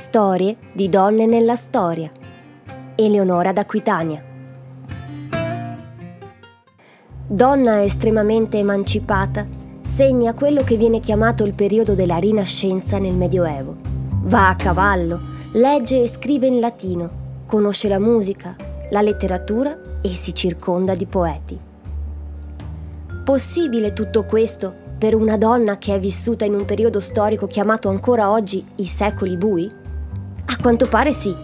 Storie di donne nella storia. Eleonora d'Aquitania. Donna estremamente emancipata, segna quello che viene chiamato il periodo della Rinascenza nel Medioevo. Va a cavallo, legge e scrive in latino, conosce la musica, la letteratura e si circonda di poeti. Possibile tutto questo per una donna che è vissuta in un periodo storico chiamato ancora oggi i secoli bui? A quanto pare sì.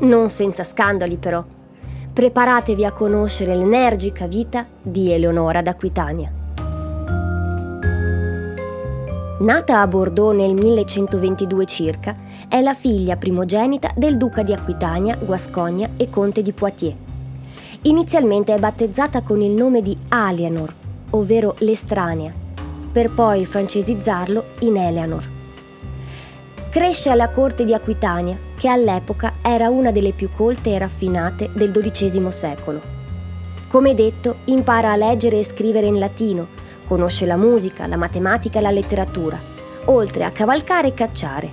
Non senza scandali però. Preparatevi a conoscere l'energica vita di Eleonora d'Aquitania. Nata a Bordeaux nel 1122 circa, è la figlia primogenita del duca di Aquitania, Guascogna e conte di Poitiers. Inizialmente è battezzata con il nome di Alienor, ovvero l'estranea, per poi francesizzarlo in Eleanor. Cresce alla corte di Aquitania, che all'epoca era una delle più colte e raffinate del XII secolo. Come detto, impara a leggere e scrivere in latino, conosce la musica, la matematica e la letteratura, oltre a cavalcare e cacciare.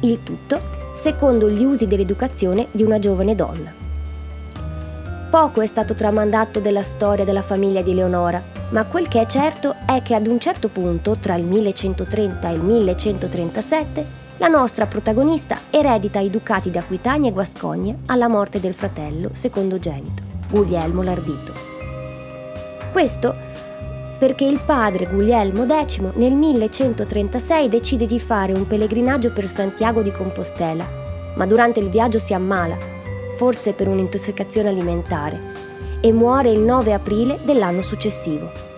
Il tutto secondo gli usi dell'educazione di una giovane donna. Poco è stato tramandato della storia della famiglia di Leonora, ma quel che è certo è che ad un certo punto, tra il 1130 e il 1137, la nostra protagonista eredita i ducati di Aquitania e Guascogna alla morte del fratello secondogenito, Guglielmo l'Ardito. Questo perché il padre Guglielmo X nel 1136 decide di fare un pellegrinaggio per Santiago di Compostela, ma durante il viaggio si ammala, forse per un'intossicazione alimentare, e muore il 9 aprile dell'anno successivo.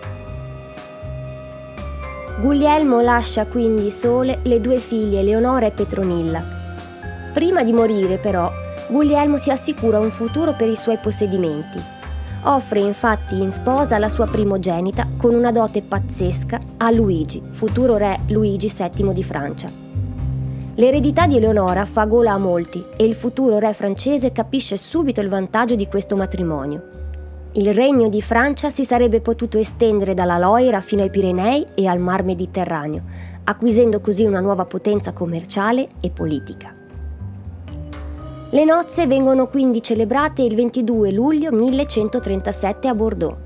Guglielmo lascia quindi sole le due figlie Leonora e Petronilla. Prima di morire però, Guglielmo si assicura un futuro per i suoi possedimenti. Offre infatti in sposa la sua primogenita con una dote pazzesca a Luigi, futuro re Luigi VII di Francia. L'eredità di Eleonora fa gola a molti e il futuro re francese capisce subito il vantaggio di questo matrimonio il regno di Francia si sarebbe potuto estendere dalla Loira fino ai Pirenei e al Mar Mediterraneo, acquisendo così una nuova potenza commerciale e politica. Le nozze vengono quindi celebrate il 22 luglio 1137 a Bordeaux.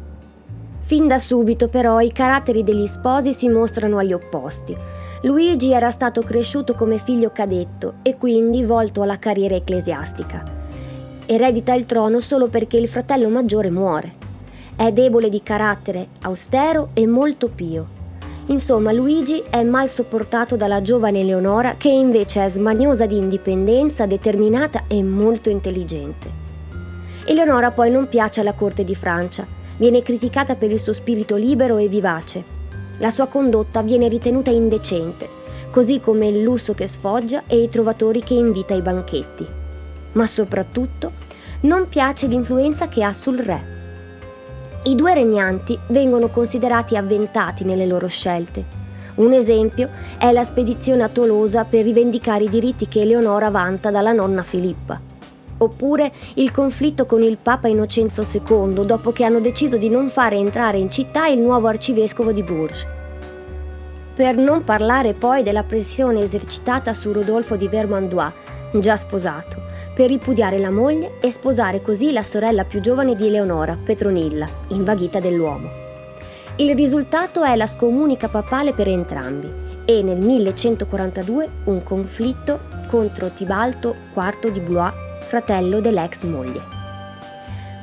Fin da subito però i caratteri degli sposi si mostrano agli opposti. Luigi era stato cresciuto come figlio cadetto e quindi volto alla carriera ecclesiastica eredita il trono solo perché il fratello maggiore muore. È debole di carattere, austero e molto pio. Insomma, Luigi è mal sopportato dalla giovane Eleonora che invece è smaniosa di indipendenza, determinata e molto intelligente. Eleonora poi non piace alla corte di Francia, viene criticata per il suo spirito libero e vivace. La sua condotta viene ritenuta indecente, così come il lusso che sfoggia e i trovatori che invita ai banchetti ma soprattutto non piace l'influenza che ha sul re. I due regnanti vengono considerati avventati nelle loro scelte. Un esempio è la spedizione a Tolosa per rivendicare i diritti che Eleonora vanta dalla nonna Filippa. Oppure il conflitto con il Papa Innocenzo II dopo che hanno deciso di non fare entrare in città il nuovo arcivescovo di Bourges. Per non parlare poi della pressione esercitata su Rodolfo di Vermandois, già sposato, per ripudiare la moglie e sposare così la sorella più giovane di Eleonora, Petronilla, invaghita dell'uomo. Il risultato è la scomunica papale per entrambi e nel 1142 un conflitto contro Tibalto IV di Blois, fratello dell'ex moglie.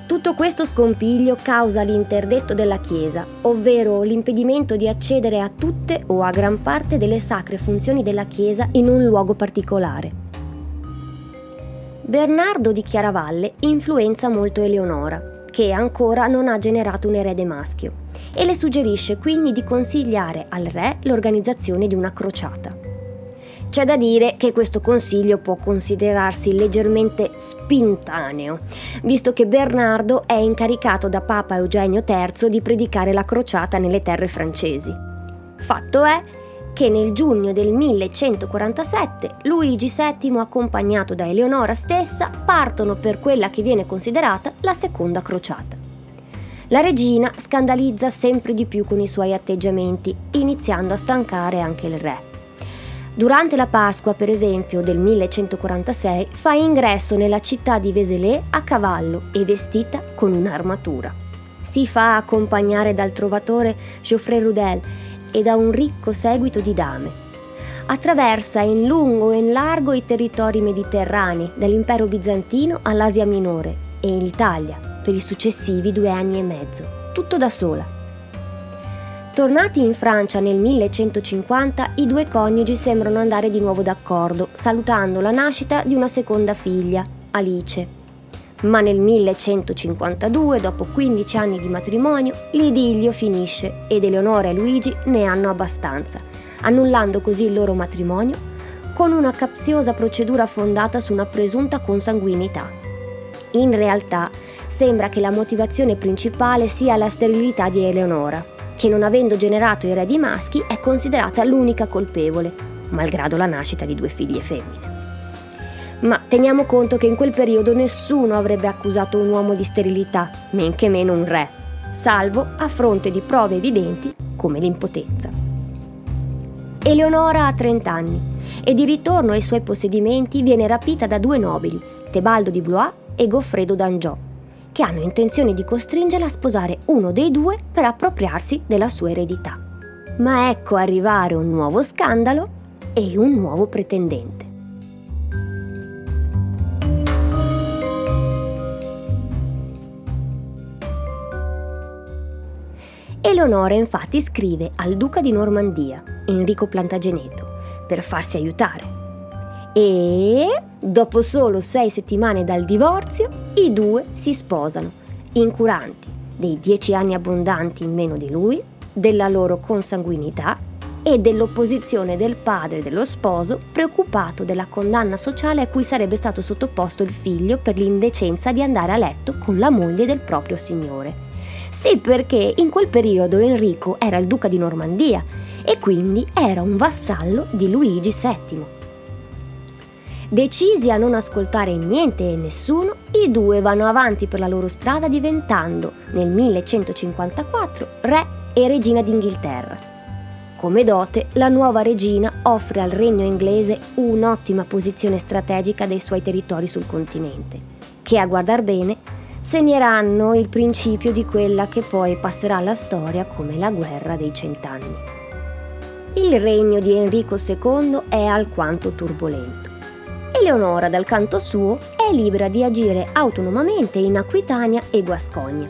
Tutto questo scompiglio causa l'interdetto della Chiesa, ovvero l'impedimento di accedere a tutte o a gran parte delle sacre funzioni della Chiesa in un luogo particolare. Bernardo di Chiaravalle influenza molto Eleonora, che ancora non ha generato un erede maschio, e le suggerisce quindi di consigliare al re l'organizzazione di una crociata. C'è da dire che questo consiglio può considerarsi leggermente spintaneo, visto che Bernardo è incaricato da Papa Eugenio III di predicare la crociata nelle terre francesi. Fatto è che nel giugno del 1147 Luigi VII, accompagnato da Eleonora stessa, partono per quella che viene considerata la seconda crociata. La regina scandalizza sempre di più con i suoi atteggiamenti, iniziando a stancare anche il re. Durante la Pasqua, per esempio, del 1146, fa ingresso nella città di Vézelay a cavallo e vestita con un'armatura. Si fa accompagnare dal trovatore Geoffrey Rudel e da un ricco seguito di dame. Attraversa in lungo e in largo i territori mediterranei, dall'impero bizantino all'Asia minore e l'Italia per i successivi due anni e mezzo, tutto da sola. Tornati in Francia nel 1150, i due coniugi sembrano andare di nuovo d'accordo, salutando la nascita di una seconda figlia, Alice. Ma nel 1152, dopo 15 anni di matrimonio, l'idillio finisce ed Eleonora e Luigi ne hanno abbastanza, annullando così il loro matrimonio con una capziosa procedura fondata su una presunta consanguinità. In realtà sembra che la motivazione principale sia la sterilità di Eleonora che non avendo generato eredi maschi è considerata l'unica colpevole, malgrado la nascita di due figlie femmine. Ma teniamo conto che in quel periodo nessuno avrebbe accusato un uomo di sterilità, men che meno un re, salvo a fronte di prove evidenti come l'impotenza. Eleonora ha 30 anni e di ritorno ai suoi possedimenti viene rapita da due nobili, Tebaldo di Blois e Goffredo d'Angiò, che hanno intenzione di costringerla a sposare uno dei due per appropriarsi della sua eredità. Ma ecco arrivare un nuovo scandalo e un nuovo pretendente. Eleonora infatti scrive al duca di Normandia, Enrico Plantageneto, per farsi aiutare. E dopo solo sei settimane dal divorzio, i due si sposano, incuranti dei dieci anni abbondanti in meno di lui, della loro consanguinità e dell'opposizione del padre dello sposo preoccupato della condanna sociale a cui sarebbe stato sottoposto il figlio per l'indecenza di andare a letto con la moglie del proprio signore. Sì, perché in quel periodo Enrico era il duca di Normandia e quindi era un vassallo di Luigi VII. Decisi a non ascoltare niente e nessuno, i due vanno avanti per la loro strada diventando, nel 1154, re e regina d'Inghilterra. Come dote, la nuova regina offre al regno inglese un'ottima posizione strategica dei suoi territori sul continente, che a guardar bene segneranno il principio di quella che poi passerà alla storia come la guerra dei cent'anni. Il regno di Enrico II è alquanto turbolento. Eleonora, dal canto suo, è libera di agire autonomamente in Aquitania e Guascogna.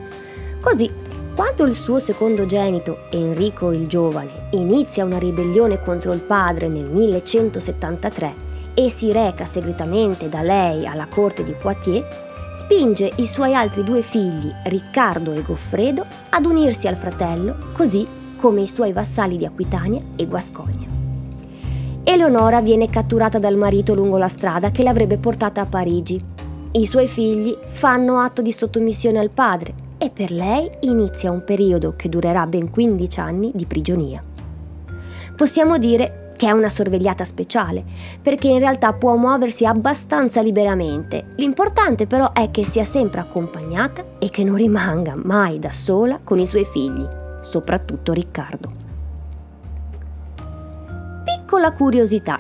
Così, quando il suo secondogenito, Enrico il Giovane, inizia una ribellione contro il padre nel 1173 e si reca segretamente da lei alla corte di Poitiers, spinge i suoi altri due figli, Riccardo e Goffredo, ad unirsi al fratello, così come i suoi vassalli di Aquitania e Guascogna. Eleonora viene catturata dal marito lungo la strada che l'avrebbe portata a Parigi. I suoi figli fanno atto di sottomissione al padre e per lei inizia un periodo che durerà ben 15 anni di prigionia. Possiamo dire che è una sorvegliata speciale, perché in realtà può muoversi abbastanza liberamente. L'importante però è che sia sempre accompagnata e che non rimanga mai da sola con i suoi figli, soprattutto Riccardo piccola curiosità.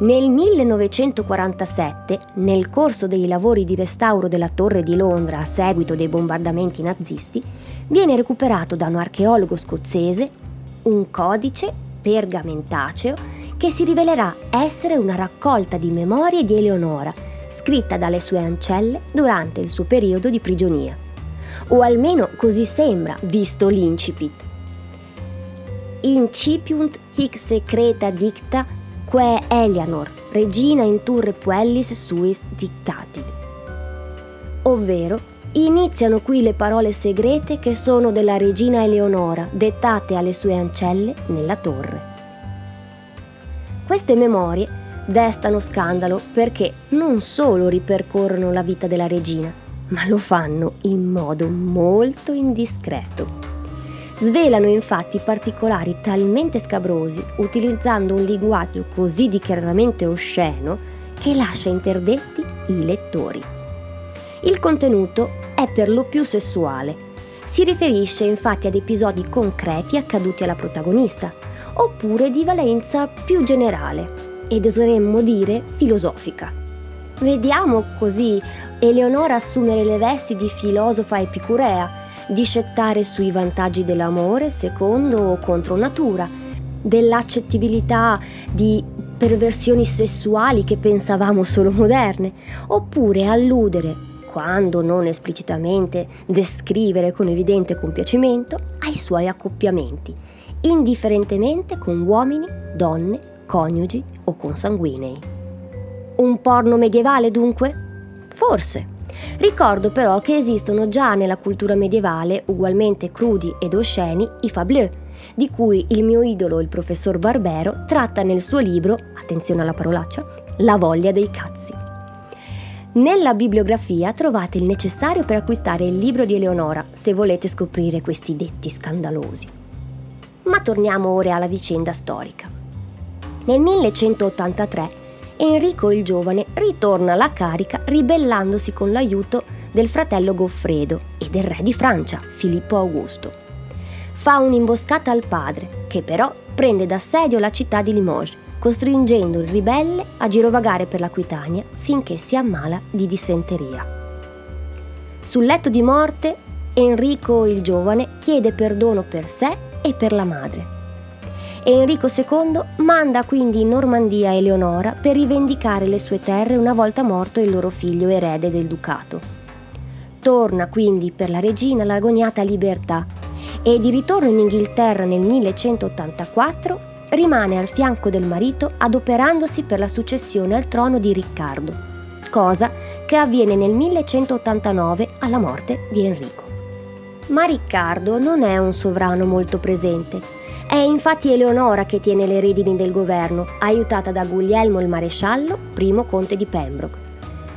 Nel 1947, nel corso dei lavori di restauro della Torre di Londra a seguito dei bombardamenti nazisti, viene recuperato da un archeologo scozzese un codice pergamentaceo che si rivelerà essere una raccolta di memorie di Eleonora, scritta dalle sue ancelle durante il suo periodo di prigionia. O almeno così sembra, visto l'incipit incipiunt hic secreta dicta quae Eleanor, regina in turre puellis suis dictativ. Ovvero, iniziano qui le parole segrete che sono della regina Eleonora, dettate alle sue ancelle nella torre. Queste memorie destano scandalo perché non solo ripercorrono la vita della regina, ma lo fanno in modo molto indiscreto. Svelano infatti particolari talmente scabrosi, utilizzando un linguaggio così dichiaratamente osceno, che lascia interdetti i lettori. Il contenuto è per lo più sessuale. Si riferisce infatti ad episodi concreti accaduti alla protagonista, oppure di valenza più generale, ed oseremmo dire filosofica. Vediamo così Eleonora assumere le vesti di filosofa epicurea, discettare sui vantaggi dell'amore secondo o contro natura, dell'accettibilità di perversioni sessuali che pensavamo solo moderne, oppure alludere, quando non esplicitamente descrivere con evidente compiacimento, ai suoi accoppiamenti, indifferentemente con uomini, donne, coniugi o consanguinei. Un porno medievale dunque? Forse. Ricordo però che esistono già nella cultura medievale, ugualmente crudi ed osceni, i fableux, di cui il mio idolo, il professor Barbero, tratta nel suo libro, attenzione alla parolaccia, La voglia dei cazzi. Nella bibliografia trovate il necessario per acquistare il libro di Eleonora se volete scoprire questi detti scandalosi. Ma torniamo ora alla vicenda storica. Nel 1183 Enrico il Giovane ritorna alla carica ribellandosi con l'aiuto del fratello Goffredo e del re di Francia, Filippo Augusto. Fa un'imboscata al padre, che però prende d'assedio la città di Limoges, costringendo il ribelle a girovagare per l'Aquitania finché si ammala di dissenteria. Sul letto di morte, Enrico il Giovane chiede perdono per sé e per la madre Enrico II manda quindi in Normandia Eleonora per rivendicare le sue terre una volta morto il loro figlio erede del ducato. Torna quindi per la regina l'agognata libertà e di ritorno in Inghilterra nel 1184 rimane al fianco del marito adoperandosi per la successione al trono di Riccardo, cosa che avviene nel 1189 alla morte di Enrico. Ma Riccardo non è un sovrano molto presente è infatti Eleonora che tiene le redini del governo, aiutata da Guglielmo il maresciallo, primo conte di Pembroke.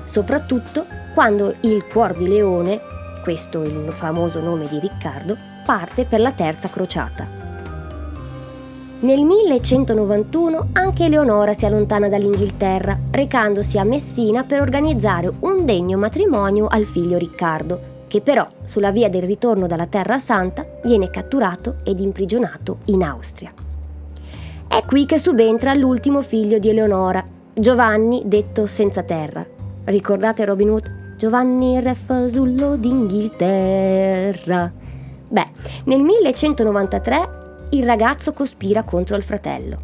Soprattutto quando il Cuor di Leone, questo il famoso nome di Riccardo, parte per la terza crociata. Nel 1191 anche Eleonora si allontana dall'Inghilterra, recandosi a Messina per organizzare un degno matrimonio al figlio Riccardo, che però sulla via del ritorno dalla Terra Santa viene catturato ed imprigionato in Austria. È qui che subentra l'ultimo figlio di Eleonora, Giovanni detto senza terra. Ricordate Robin Hood? Giovanni re fasullo d'Inghilterra. Beh, nel 1193 il ragazzo cospira contro il fratello,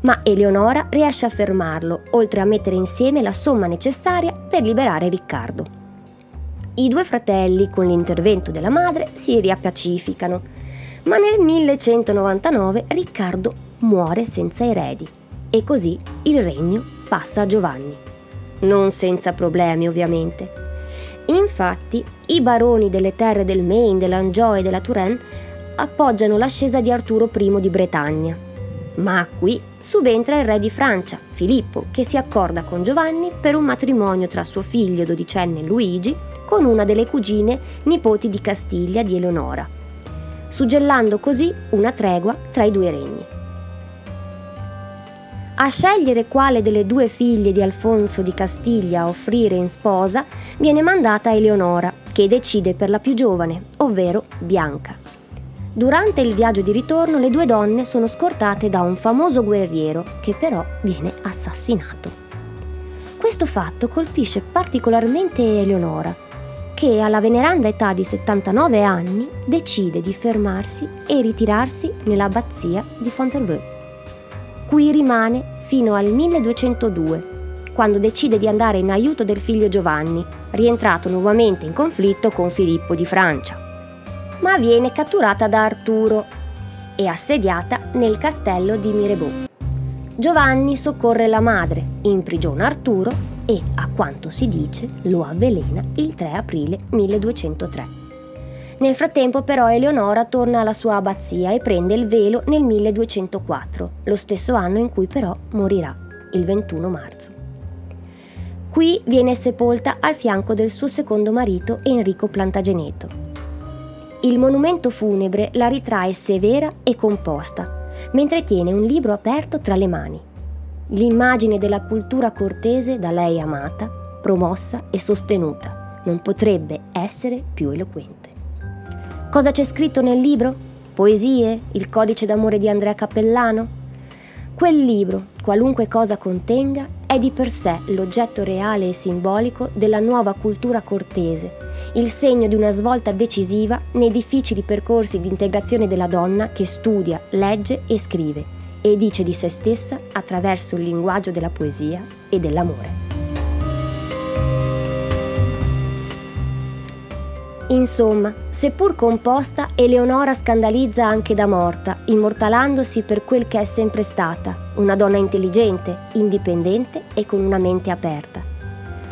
ma Eleonora riesce a fermarlo, oltre a mettere insieme la somma necessaria per liberare Riccardo. I due fratelli, con l'intervento della madre, si riappacificano, ma nel 1199 Riccardo muore senza eredi e così il regno passa a Giovanni. Non senza problemi, ovviamente. Infatti, i baroni delle terre del Maine, dell'Anjou e della Touraine appoggiano l'ascesa di Arturo I di Bretagna. Ma qui subentra il re di Francia, Filippo, che si accorda con Giovanni per un matrimonio tra suo figlio dodicenne Luigi con una delle cugine nipoti di Castiglia di Eleonora, suggellando così una tregua tra i due regni. A scegliere quale delle due figlie di Alfonso di Castiglia offrire in sposa viene mandata Eleonora, che decide per la più giovane, ovvero Bianca. Durante il viaggio di ritorno le due donne sono scortate da un famoso guerriero che però viene assassinato. Questo fatto colpisce particolarmente Eleonora, che alla veneranda età di 79 anni decide di fermarsi e ritirarsi nell'abbazia di Fontevraud. Qui rimane fino al 1202, quando decide di andare in aiuto del figlio Giovanni, rientrato nuovamente in conflitto con Filippo di Francia. Ma viene catturata da Arturo e assediata nel castello di Mirebeau. Giovanni soccorre la madre, imprigiona Arturo e, a quanto si dice, lo avvelena il 3 aprile 1203. Nel frattempo però Eleonora torna alla sua abbazia e prende il velo nel 1204, lo stesso anno in cui però morirà, il 21 marzo. Qui viene sepolta al fianco del suo secondo marito Enrico Plantageneto. Il monumento funebre la ritrae severa e composta, mentre tiene un libro aperto tra le mani l'immagine della cultura cortese da lei amata, promossa e sostenuta, non potrebbe essere più eloquente. Cosa c'è scritto nel libro? Poesie? Il codice d'amore di Andrea Cappellano? Quel libro, qualunque cosa contenga, è di per sé l'oggetto reale e simbolico della nuova cultura cortese, il segno di una svolta decisiva nei difficili percorsi di integrazione della donna che studia, legge e scrive e dice di se stessa attraverso il linguaggio della poesia e dell'amore. Insomma, seppur composta, Eleonora scandalizza anche da morta, immortalandosi per quel che è sempre stata, una donna intelligente, indipendente e con una mente aperta.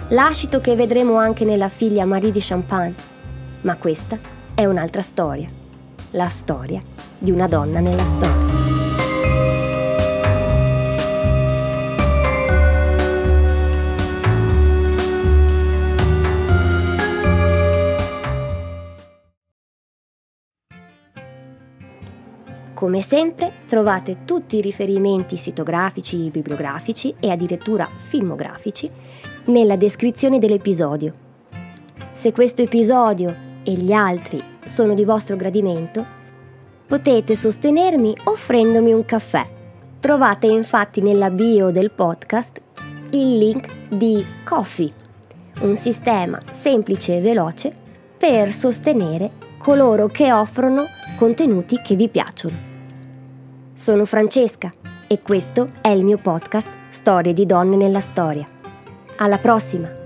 Lascito che vedremo anche nella figlia Marie di Champagne. Ma questa è un'altra storia, la storia di una donna nella storia. Come sempre trovate tutti i riferimenti sitografici, bibliografici e addirittura filmografici nella descrizione dell'episodio. Se questo episodio e gli altri sono di vostro gradimento, potete sostenermi offrendomi un caffè. Trovate infatti nella bio del podcast il link di Coffee, un sistema semplice e veloce per sostenere coloro che offrono contenuti che vi piacciono. Sono Francesca e questo è il mio podcast Storie di donne nella storia. Alla prossima!